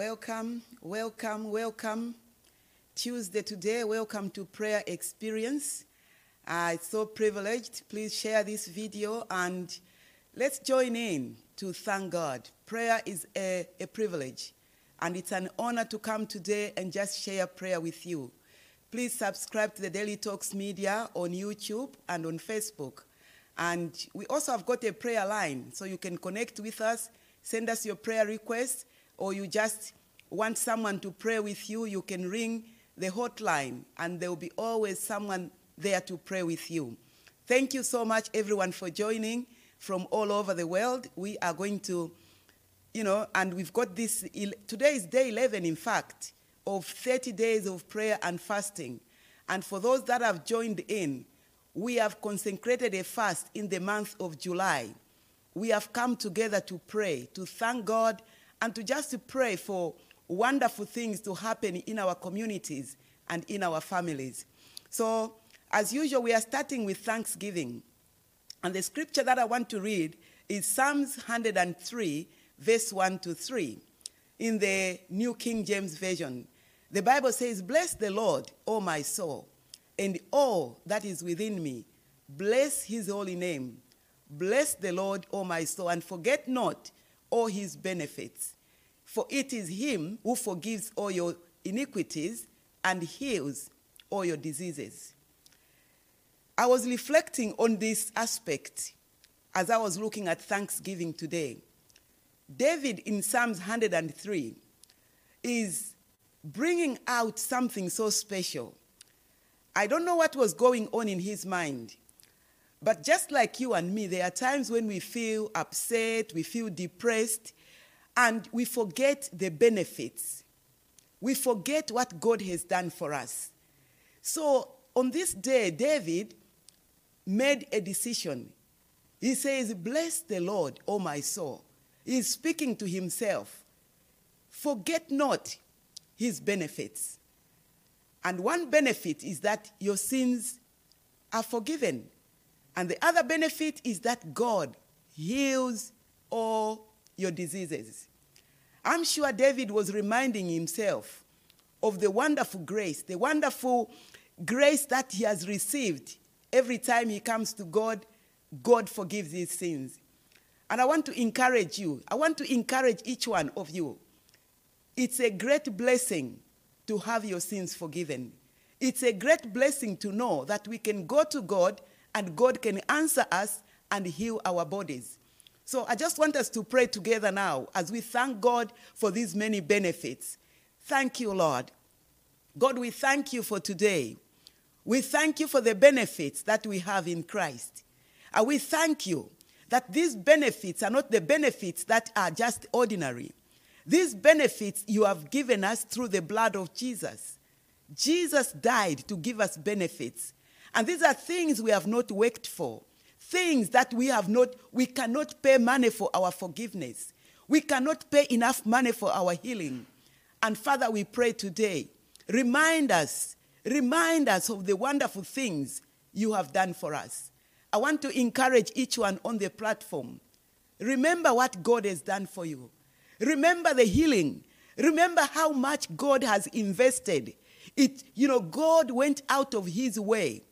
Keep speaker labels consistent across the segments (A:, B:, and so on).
A: Welcome, welcome, welcome. Tuesday today, welcome to Prayer Experience. Uh, it's so privileged. Please share this video and let's join in to thank God. Prayer is a, a privilege and it's an honor to come today and just share prayer with you. Please subscribe to the Daily Talks Media on YouTube and on Facebook. And we also have got a prayer line, so you can connect with us, send us your prayer requests, or you just want someone to pray with you, you can ring the hotline, and there will be always someone there to pray with you. Thank you so much, everyone, for joining from all over the world. We are going to, you know, and we've got this, today is day 11, in fact, of 30 days of prayer and fasting. And for those that have joined in, we have consecrated a fast in the month of July. We have come together to pray, to thank God, and to just pray for wonderful things to happen in our communities and in our families. So, as usual, we are starting with Thanksgiving. And the scripture that I want to read is Psalms 103, verse 1 to 3, in the New King James Version. The Bible says, Bless the Lord, O my soul and all that is within me. Bless his holy name. Bless the Lord, O my soul, and forget not all his benefits. For it is him who forgives all your iniquities and heals all your diseases. I was reflecting on this aspect as I was looking at Thanksgiving today. David in Psalms 103 is bringing out something so special. I don't know what was going on in his mind. But just like you and me, there are times when we feel upset, we feel depressed, and we forget the benefits. We forget what God has done for us. So on this day, David made a decision. He says, Bless the Lord, O my soul. He's speaking to himself. Forget not his benefits. And one benefit is that your sins are forgiven. And the other benefit is that God heals all your diseases. I'm sure David was reminding himself of the wonderful grace, the wonderful grace that he has received every time he comes to God. God forgives his sins. And I want to encourage you, I want to encourage each one of you. It's a great blessing to have your sins forgiven. It's a great blessing to know that we can go to God and God can answer us and heal our bodies. So I just want us to pray together now as we thank God for these many benefits. Thank you, Lord. God, we thank you for today. We thank you for the benefits that we have in Christ. And we thank you that these benefits are not the benefits that are just ordinary. These benefits you have given us through the blood of Jesus. Jesus died to give us benefits. And these are things we have not worked for. Things that we have not, we cannot pay money for our forgiveness. We cannot pay enough money for our healing. And Father, we pray today, remind us, remind us of the wonderful things you have done for us. I want to encourage each one on the platform. Remember what God has done for you. Remember the healing. Remember how much God has invested. It, you know, God went out of his way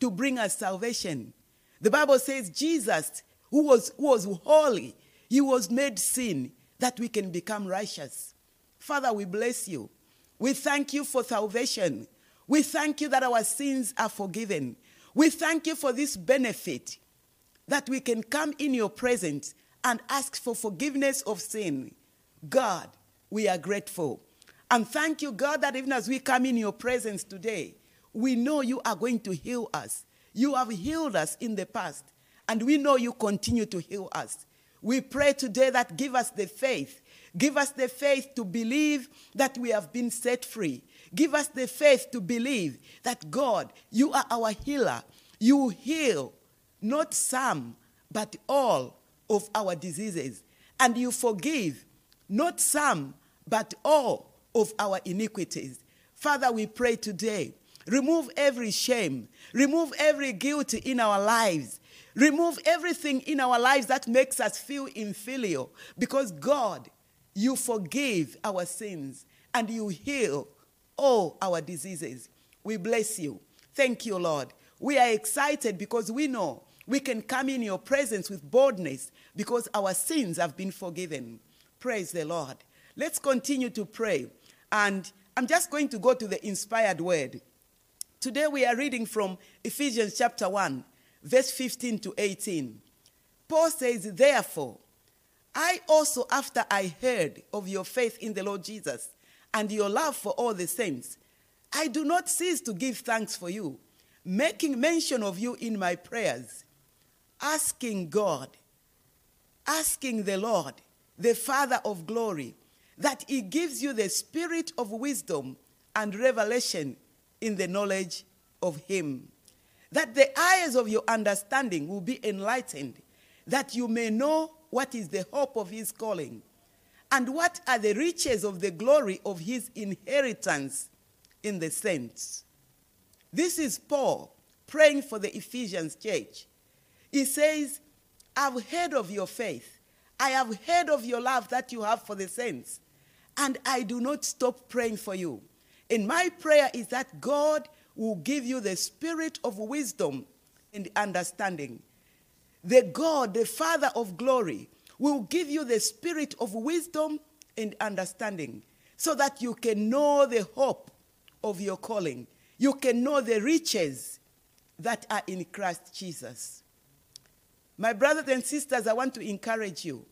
A: to bring us salvation. The Bible says Jesus, who was, who was holy, he was made sin that we can become righteous. Father, we bless you. We thank you for salvation. We thank you that our sins are forgiven. We thank you for this benefit that we can come in your presence and ask for forgiveness of sin. God, we are grateful. And thank you, God, that even as we come in your presence today, we know you are going to heal us. You have healed us in the past, and we know you continue to heal us. We pray today that give us the faith. Give us the faith to believe that we have been set free. Give us the faith to believe that God, you are our healer. You heal not some, but all of our diseases. And you forgive not some, but all of our iniquities. Father, we pray today, remove every shame, remove every guilt in our lives, remove everything in our lives that makes us feel inferior, because God, you forgive our sins and you heal all our diseases. We bless you. Thank you, Lord. We are excited because we know we can come in your presence with boldness because our sins have been forgiven. Praise the Lord. Let's continue to pray. And I'm just going to go to the inspired word. Today we are reading from Ephesians chapter 1, verse 15 to 18. Paul says, Therefore, I also, after I heard of your faith in the Lord Jesus and your love for all the saints, I do not cease to give thanks for you, making mention of you in my prayers, asking God, asking the Lord, the Father of glory, that he gives you the spirit of wisdom and revelation in the knowledge of him, that the eyes of your understanding will be enlightened, that you may know what is the hope of his calling, and what are the riches of the glory of his inheritance in the saints. This is Paul praying for the Ephesians church. He says, I've heard of your faith. I have heard of your love that you have for the saints. And I do not stop praying for you. And my prayer is that God will give you the spirit of wisdom and understanding. The God, the Father of glory, will give you the spirit of wisdom and understanding so that you can know the hope of your calling. You can know the riches that are in Christ Jesus. My brothers and sisters, I want to encourage you.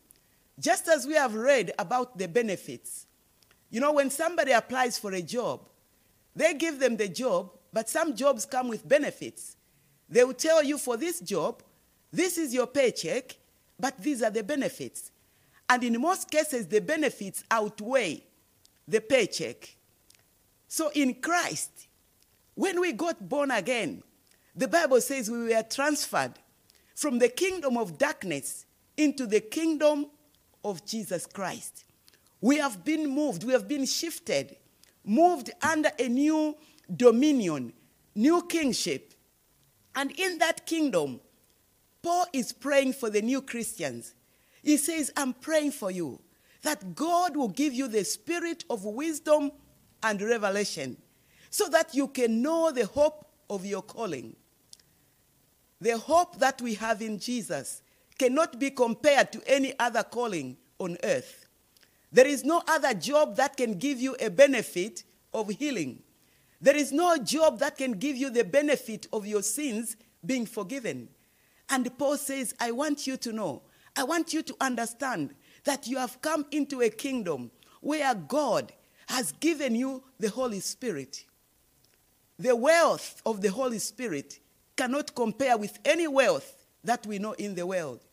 A: Just as we have read about the benefits, you know, when somebody applies for a job, they give them the job, but some jobs come with benefits. They will tell you for this job, this is your paycheck, but these are the benefits. And in most cases, the benefits outweigh the paycheck. So in Christ, when we got born again, the Bible says we were transferred from the kingdom of darkness into the kingdom of Jesus Christ. We have been moved, we have been shifted, moved under a new dominion, new kingship. And in that kingdom, Paul is praying for the new Christians. He says, I'm praying for you that God will give you the spirit of wisdom and revelation so that you can know the hope of your calling. The hope that we have in Jesus cannot be compared to any other calling on earth. There is no other job that can give you a benefit of healing. There is no job that can give you the benefit of your sins being forgiven. And Paul says, I want you to know, I want you to understand that you have come into a kingdom where God has given you the Holy Spirit. The wealth of the Holy Spirit cannot compare with any wealth that we know in the world.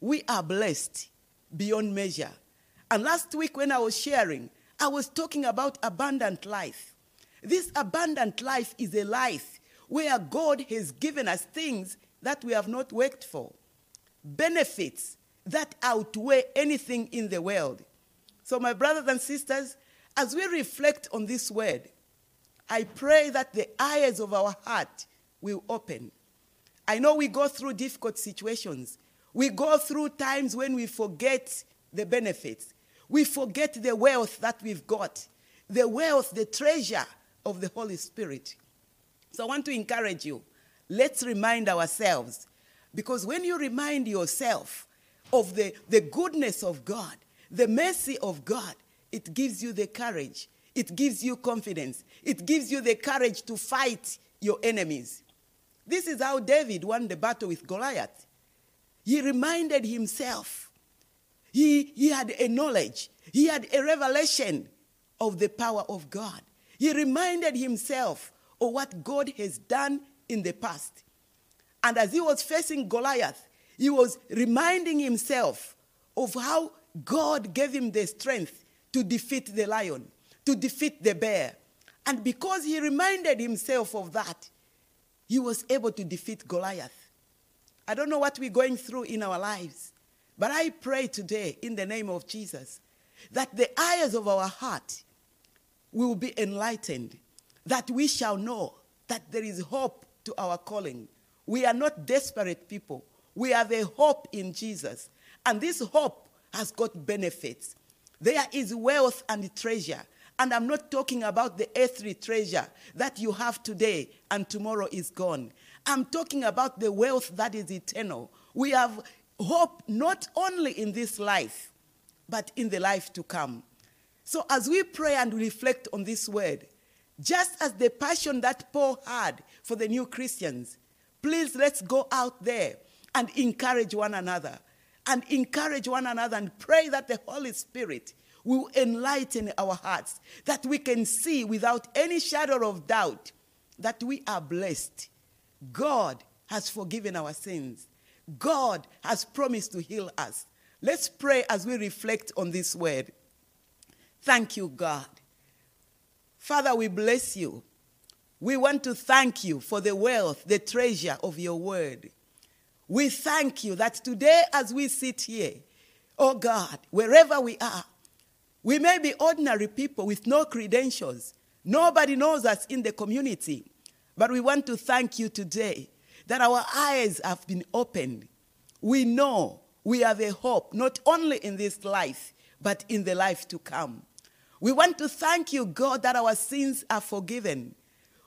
A: We are blessed beyond measure. And last week, when I was sharing, I was talking about abundant life. This abundant life is a life where God has given us things that we have not worked for, benefits that outweigh anything in the world. So, my brothers and sisters, as we reflect on this word, I pray that the eyes of our heart will open. I know we go through difficult situations. We go through times when we forget the benefits. We forget the wealth that we've got, the wealth, the treasure of the Holy Spirit. So I want to encourage you. Let's remind ourselves, because when you remind yourself of the, the goodness of God, the mercy of God, it gives you the courage, it gives you confidence, it gives you the courage to fight your enemies. This is how David won the battle with Goliath. He reminded himself. He, he had a knowledge, he had a revelation of the power of God. He reminded himself of what God has done in the past. And as he was facing Goliath, he was reminding himself of how God gave him the strength to defeat the lion, to defeat the bear. And because he reminded himself of that, he was able to defeat Goliath. I don't know what we're going through in our lives, but I pray today in the name of Jesus that the eyes of our heart will be enlightened, that we shall know that there is hope to our calling. We are not desperate people. We have a hope in Jesus. And this hope has got benefits. there is wealth and treasure. And I'm not talking about the earthly treasure that you have today and tomorrow is gone. I'm talking about the wealth that is eternal. We have hope not only in this life, but in the life to come. So as we pray and reflect on this word, just as the passion that Paul had for the new Christians, please let's go out there and encourage one another. And encourage one another and pray that the Holy Spirit will enlighten our hearts, that we can see without any shadow of doubt that we are blessed. God has forgiven our sins. God has promised to heal us. Let's pray as we reflect on this word. Thank you, God. Father, we bless you. We want to thank you for the wealth, the treasure of your word. We thank you that today, as we sit here, oh God, wherever we are, we may be ordinary people with no credentials. Nobody knows us in the community. But we want to thank you today that our eyes have been opened. We know we have a hope, not only in this life, but in the life to come. We want to thank you, God, that our sins are forgiven.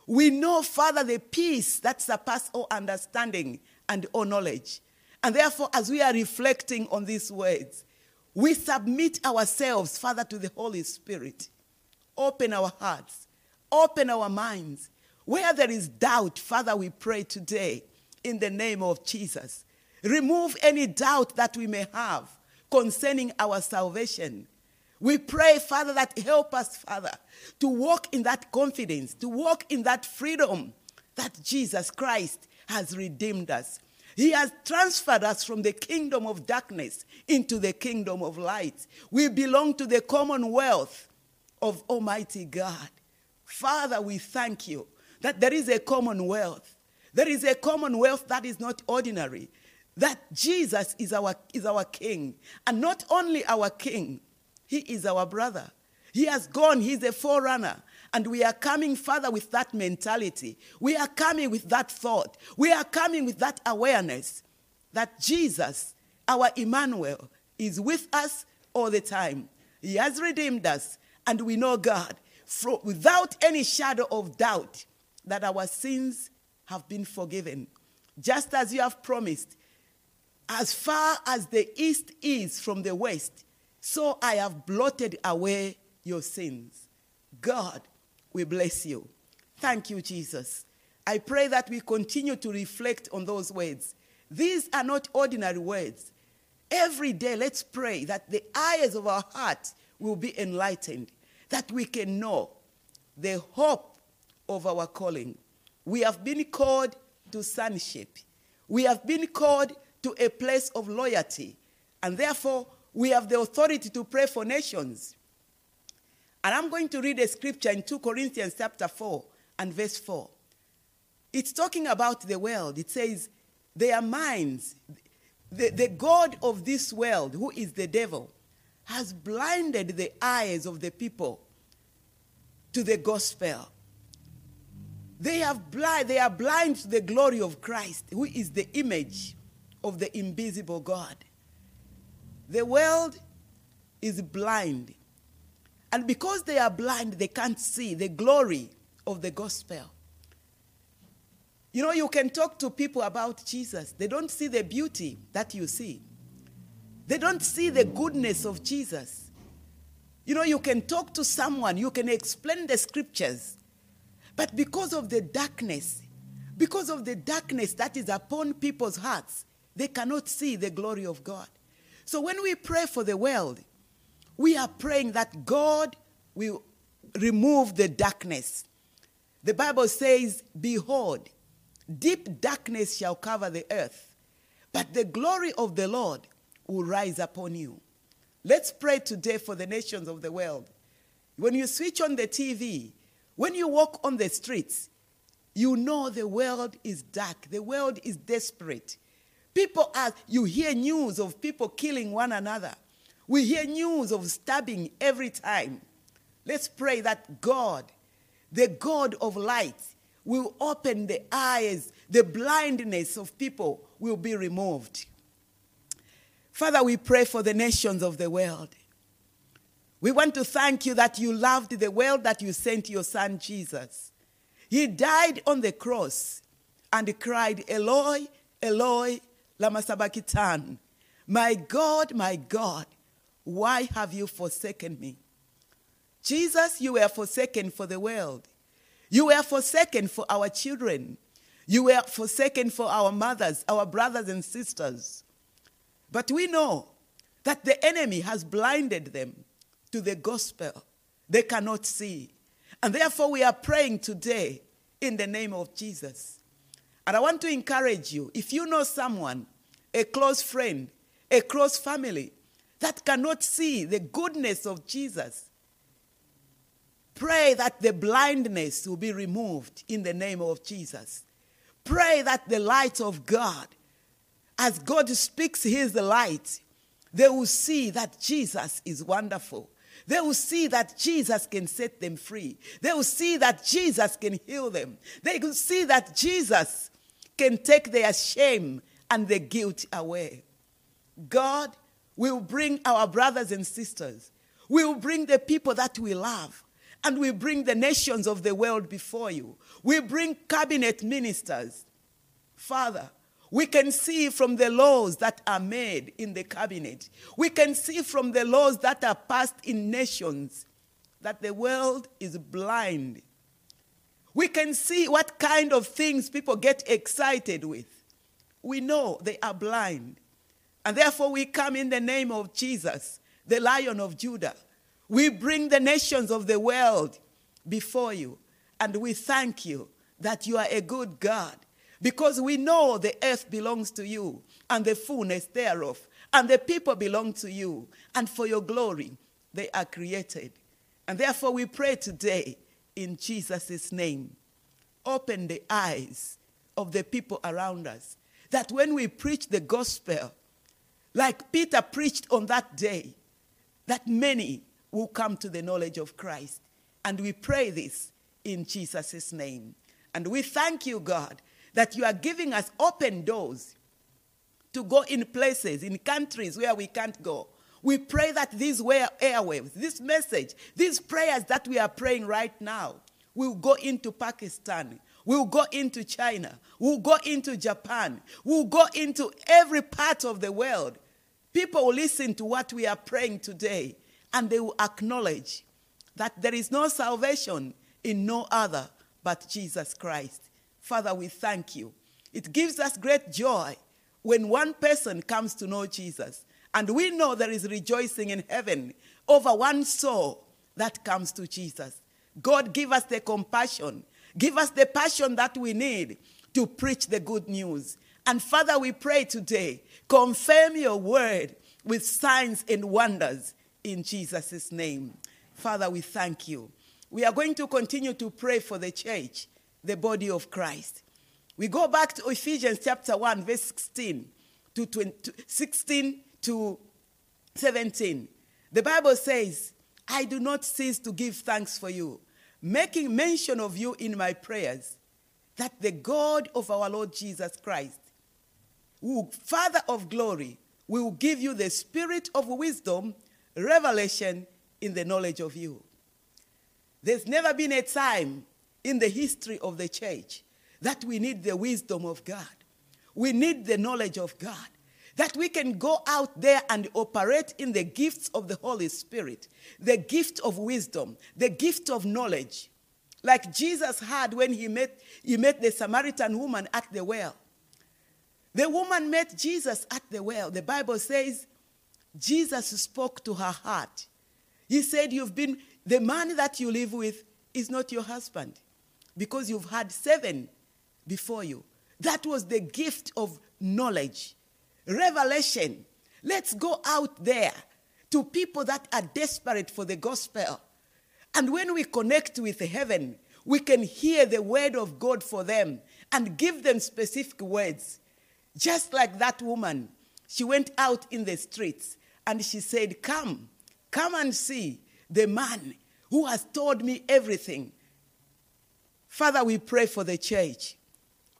A: We know, Father, the peace that surpasses all understanding and all knowledge. And therefore, as we are reflecting on these words, we submit ourselves, Father, to the Holy Spirit. Open our hearts, open our minds. Where there is doubt, Father, we pray today in the name of Jesus. Remove any doubt that we may have concerning our salvation. We pray, Father, that help us, Father, to walk in that confidence, to walk in that freedom that Jesus Christ has redeemed us. He has transferred us from the kingdom of darkness into the kingdom of light. We belong to the commonwealth of Almighty God. Father, we thank you that there is a commonwealth. There is a commonwealth that is not ordinary. That Jesus is our, is our king. And not only our king, he is our brother. He has gone, he's a forerunner. And we are coming, Father, with that mentality. We are coming with that thought. We are coming with that awareness that Jesus, our Emmanuel, is with us all the time. He has redeemed us, and we know God without any shadow of doubt that our sins have been forgiven. Just as you have promised, as far as the east is from the west, so I have blotted away your sins. God, we bless you. Thank you, Jesus. I pray that we continue to reflect on those words. These are not ordinary words. Every day, let's pray that the eyes of our heart will be enlightened, that we can know the hope of our calling. We have been called to sonship. We have been called to a place of loyalty. And therefore, we have the authority to pray for nations. And I'm going to read a scripture in 2 Corinthians chapter 4 and verse 4. It's talking about the world. It says, their minds, the, the God of this world, who is the devil, has blinded the eyes of the people to the gospel. They, have blind, they are blind to the glory of Christ, who is the image of the invisible God. The world is blind. And because they are blind, they can't see the glory of the gospel. You know, you can talk to people about Jesus. They don't see the beauty that you see, they don't see the goodness of Jesus. You know, you can talk to someone, you can explain the scriptures, but because of the darkness, because of the darkness that is upon people's hearts, they cannot see the glory of God. So when we pray for the world, we are praying that God will remove the darkness. The Bible says, Behold, deep darkness shall cover the earth, but the glory of the Lord will rise upon you. Let's pray today for the nations of the world. When you switch on the TV, when you walk on the streets, you know the world is dark, the world is desperate. People are, you hear news of people killing one another. We hear news of stabbing every time. Let's pray that God, the God of light, will open the eyes, the blindness of people will be removed. Father, we pray for the nations of the world. We want to thank you that you loved the world that you sent your son Jesus. He died on the cross and cried, Eloi, Eloi, lama sabachthani. My God, my God, why have you forsaken me? Jesus, you were forsaken for the world. You were forsaken for our children. You were forsaken for our mothers, our brothers and sisters. But we know that the enemy has blinded them to the gospel. They cannot see. And therefore, we are praying today in the name of Jesus. And I want to encourage you if you know someone, a close friend, a close family that cannot see the goodness of Jesus, pray that the blindness will be removed in the name of Jesus. Pray that the light of God, as God speaks His light, they will see that Jesus is wonderful. They will see that Jesus can set them free. They will see that Jesus can heal them. They will see that Jesus can take their shame and their guilt away. God will bring our brothers and sisters. We will bring the people that we love. And we bring the nations of the world before you. We bring cabinet ministers. Father, we can see from the laws that are made in the cabinet. We can see from the laws that are passed in nations that the world is blind. We can see what kind of things people get excited with. We know they are blind. And therefore, we come in the name of Jesus, the Lion of Judah. We bring the nations of the world before you. And we thank you that you are a good God because we know the earth belongs to you and the fullness thereof, and the people belong to you, and for your glory they are created. And therefore we pray today in Jesus' name. Open the eyes of the people around us that when we preach the gospel, like Peter preached on that day, that many will come to the knowledge of Christ. And we pray this in Jesus' name. And we thank you, God, that you are giving us open doors to go in places, in countries where we can't go. We pray that these airwaves, this message, these prayers that we are praying right now, will go into Pakistan, will go into China, will go into Japan, will go into every part of the world. People will listen to what we are praying today and they will acknowledge that there is no salvation in no other but Jesus Christ. Father, we thank you. It gives us great joy when one person comes to know Jesus. And we know there is rejoicing in heaven over one soul that comes to Jesus. God, give us the compassion, give us the passion that we need to preach the good news. And Father, we pray today, confirm your word with signs and wonders in Jesus' name. Father, we thank you. We are going to continue to pray for the church the body of Christ. We go back to Ephesians chapter 1, verse 16 to 20, 16 to 17. The Bible says, I do not cease to give thanks for you, making mention of you in my prayers, that the God of our Lord Jesus Christ, who, Father of glory, will give you the spirit of wisdom, revelation in the knowledge of you. There's never been a time in the history of the church that we need the wisdom of God. We need the knowledge of God. That we can go out there and operate in the gifts of the Holy Spirit, the gift of wisdom, the gift of knowledge, like Jesus had when he met, he met the Samaritan woman at the well. The woman met Jesus at the well. The Bible says Jesus spoke to her heart. He said, You've been, the man that you live with is not your husband because you've had seven before you. That was the gift of knowledge, revelation. Let's go out there to people that are desperate for the gospel. And when we connect with heaven, we can hear the word of God for them and give them specific words. Just like that woman, she went out in the streets and she said, Come, come and see the man who has told me everything. Father, we pray for the church.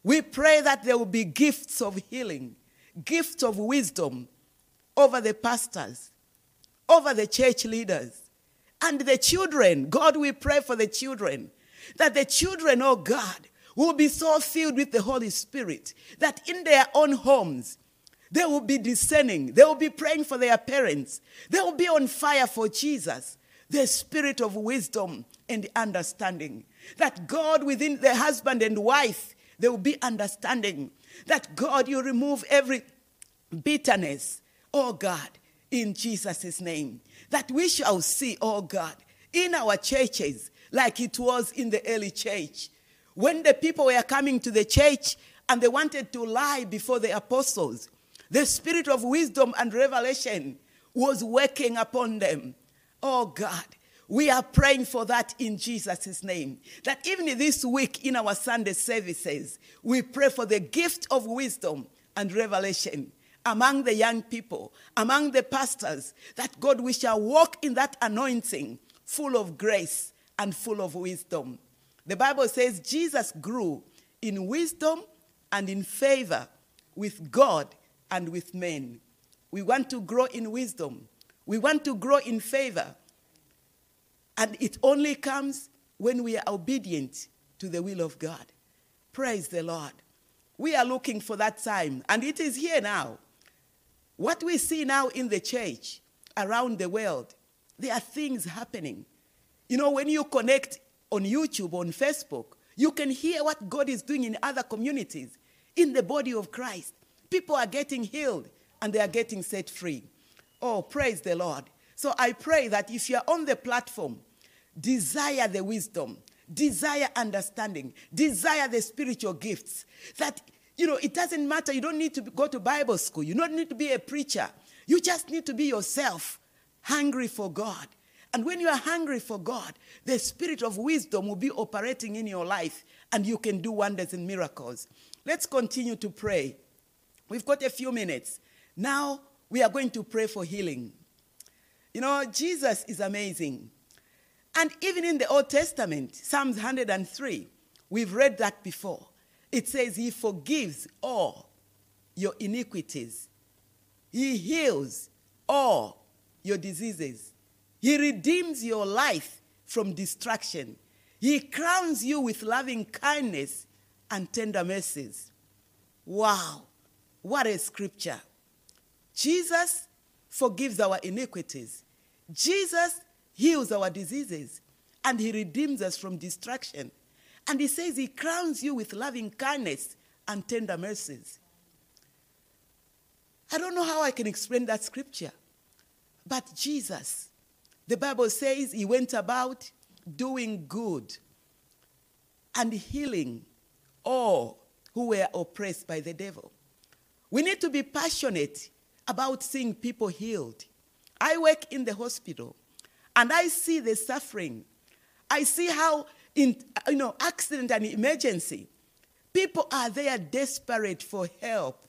A: We pray that there will be gifts of healing, gifts of wisdom over the pastors, over the church leaders, And the children, God, we pray for the children, that the children, oh God, will be so filled with the Holy Spirit that in their own homes, they will be discerning. They will be praying for their parents. They will be on fire for Jesus. The spirit of wisdom and understanding. That God, within the husband and wife, there will be understanding. That God, you remove every bitterness, oh God, in Jesus' name. That we shall see, oh God, in our churches, like it was in the early church. When the people were coming to the church and they wanted to lie before the apostles, the spirit of wisdom and revelation was working upon them. Oh God, we are praying for that in Jesus' name. That even this week in our Sunday services, we pray for the gift of wisdom and revelation among the young people, among the pastors, that God, we shall walk in that anointing full of grace and full of wisdom. The Bible says Jesus grew in wisdom and in favor with God and with men. We want to grow in wisdom. We want to grow in favor. And it only comes when we are obedient to the will of God. Praise the Lord. We are looking for that time, and it is here now. What we see now in the church around the world, there are things happening. You know, when you connect on YouTube, on Facebook, you can hear what God is doing in other communities in the body of Christ. People are getting healed and they are getting set free. Oh, praise the Lord. So I pray that if you're on the platform, desire the wisdom, desire understanding, desire the spiritual gifts. That, you know, it doesn't matter. You don't need to go to Bible school, you don't need to be a preacher. You just need to be yourself, hungry for God. And when you are hungry for God, the spirit of wisdom will be operating in your life and you can do wonders and miracles. Let's continue to pray. We've got a few minutes. Now we are going to pray for healing. You know, Jesus is amazing. And even in the Old Testament, Psalms 103, we've read that before. It says, He forgives all your iniquities, He heals all your diseases, He redeems your life from destruction, He crowns you with loving kindness and tender mercies. Wow. What a scripture. Jesus forgives our iniquities. Jesus heals our diseases and he redeems us from destruction. And he says he crowns you with loving kindness and tender mercies. I don't know how I can explain that scripture, but Jesus, the Bible says he went about doing good and healing all who were oppressed by the devil. We need to be passionate about seeing people healed. I work in the hospital and I see the suffering. I see how in you know accident and emergency people are there desperate for help.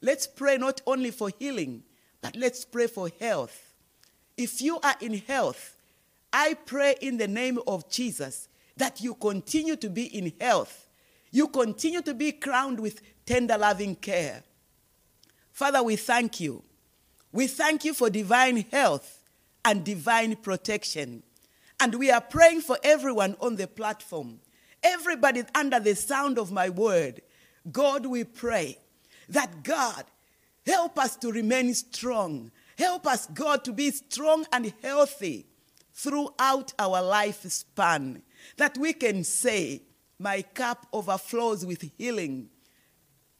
A: Let's pray not only for healing, but let's pray for health. If you are in health, I pray in the name of Jesus that you continue to be in health. You continue to be crowned with tender loving care. Father, we thank you. We thank you for divine health and divine protection. And we are praying for everyone on the platform, everybody under the sound of my word. God, we pray that God help us to remain strong. Help us, God, to be strong and healthy throughout our lifespan. That we can say, My cup overflows with healing.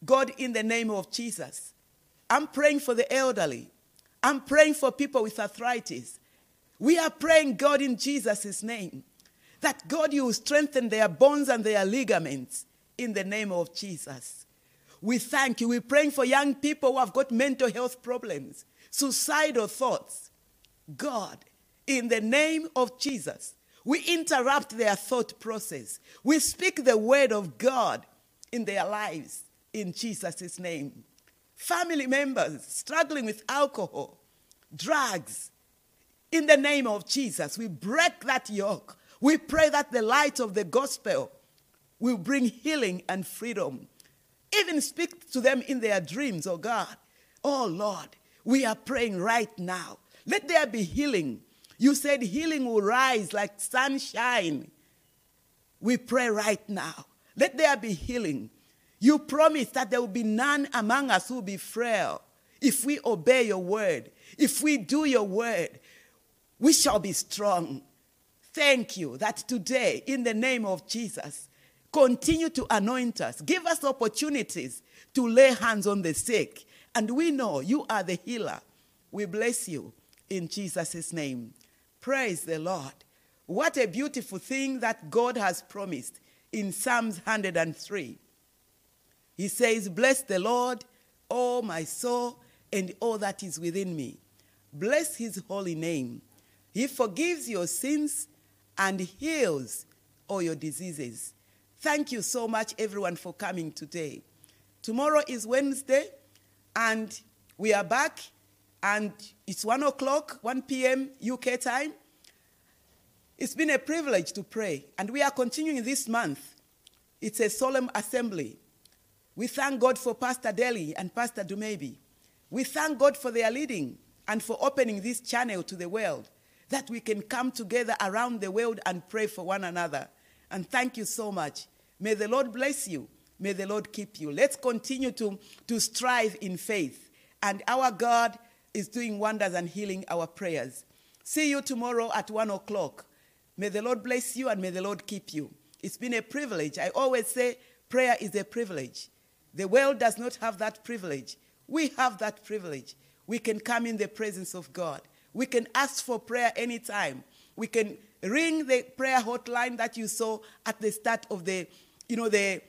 A: God, in the name of Jesus, I'm praying for the elderly. I'm praying for people with arthritis. We are praying, God, in Jesus' name, that God, you will strengthen their bones and their ligaments in the name of Jesus. We thank you. We're praying for young people who have got mental health problems, suicidal thoughts. God, in the name of Jesus, we interrupt their thought process. We speak the word of God in their lives in Jesus' name family members struggling with alcohol, drugs. In the name of Jesus, we break that yoke. We pray that the light of the gospel will bring healing and freedom. Even speak to them in their dreams, oh God. Oh Lord, we are praying right now. Let there be healing. You said healing will rise like sunshine. We pray right now. Let there be healing. You promised that there will be none among us who will be frail if we obey your word. If we do your word, we shall be strong. Thank you that today, in the name of Jesus, continue to anoint us. Give us opportunities to lay hands on the sick. And we know you are the healer. We bless you in Jesus' name. Praise the Lord. What a beautiful thing that God has promised in Psalms 103. He says, Bless the Lord, O my soul, and all that is within me. Bless his holy name. He forgives your sins and heals all your diseases. Thank you so much, everyone, for coming today. Tomorrow is Wednesday, and we are back, and it's 1 o'clock, 1 p.m. UK time. It's been a privilege to pray, and we are continuing this month. It's a solemn assembly. We thank God for Pastor Deli and Pastor Dumebi. We thank God for their leading and for opening this channel to the world that we can come together around the world and pray for one another. And thank you so much. May the Lord bless you. May the Lord keep you. Let's continue to, to strive in faith. And our God is doing wonders and healing our prayers. See you tomorrow at 1 o'clock. May the Lord bless you and may the Lord keep you. It's been a privilege. I always say prayer is a privilege. The world does not have that privilege. We have that privilege. We can come in the presence of God. We can ask for prayer anytime. We can ring the prayer hotline that you saw at the start of the, you know, the,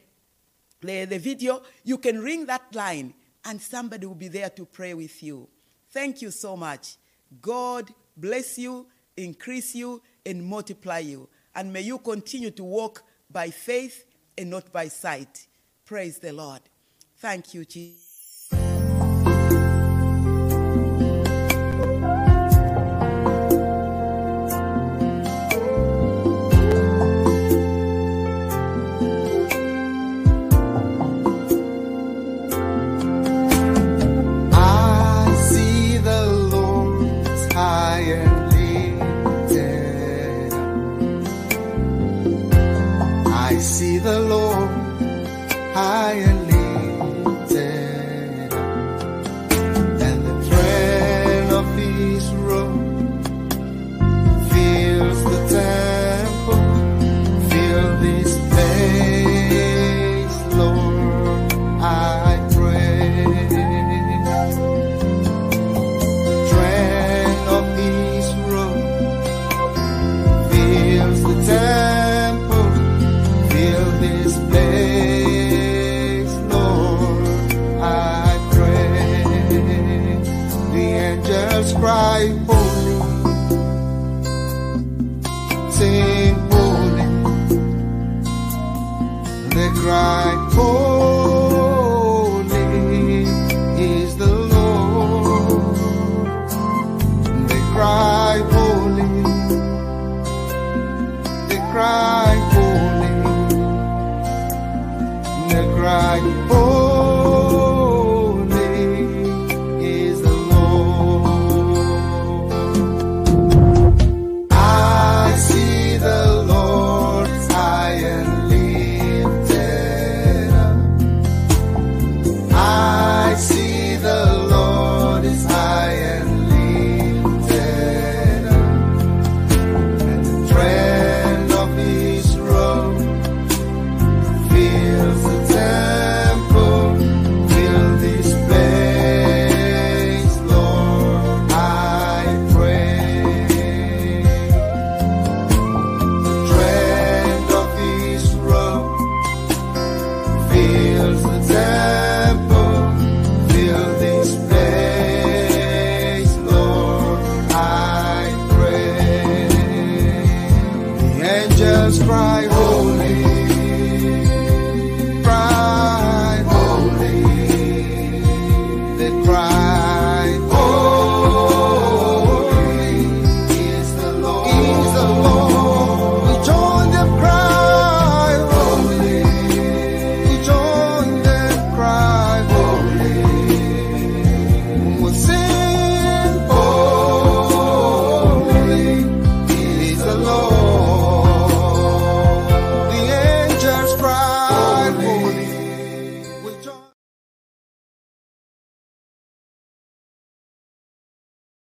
A: the, the video. You can ring that line and somebody will be there to pray with you. Thank you so much. God bless you, increase you, and multiply you. And may you continue to walk by faith and not by sight. Praise the Lord. Thank you, Jesus.
B: cry.